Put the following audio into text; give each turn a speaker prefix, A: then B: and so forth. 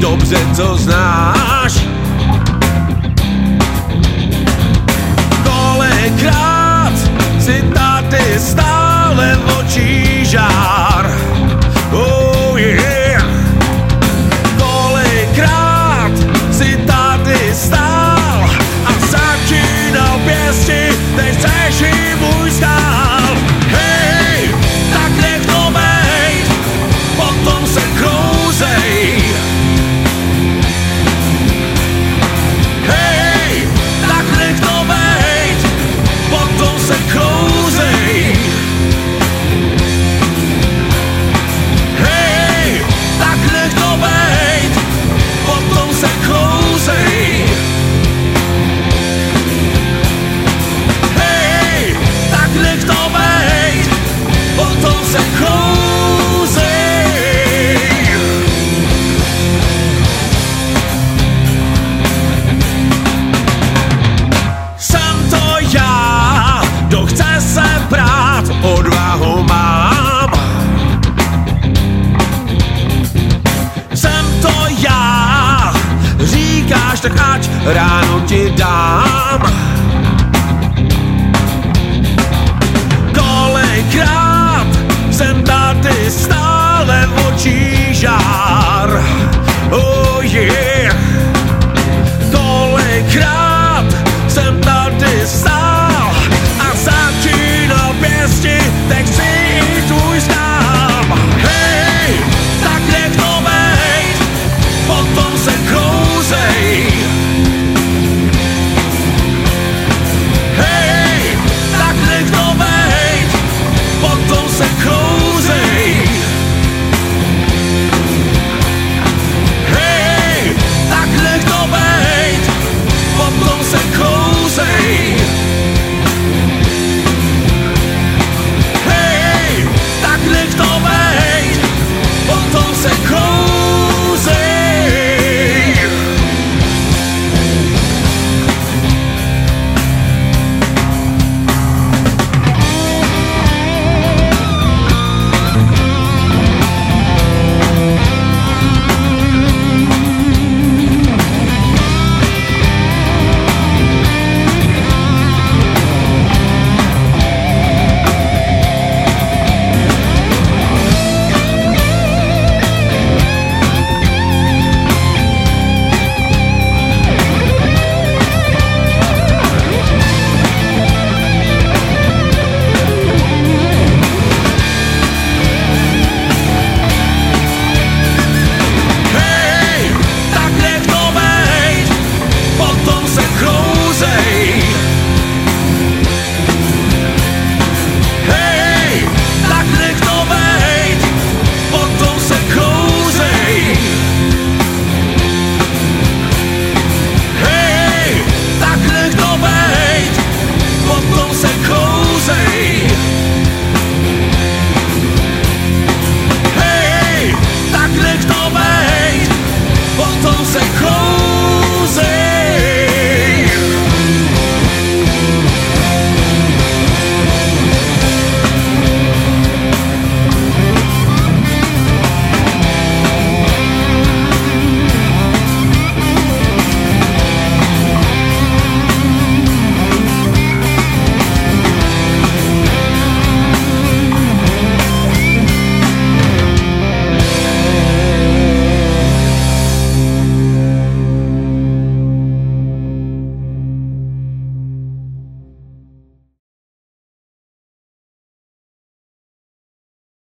A: dobře, co znáš. Kolikrát si tady stále v očích tak ať ráno ti dám.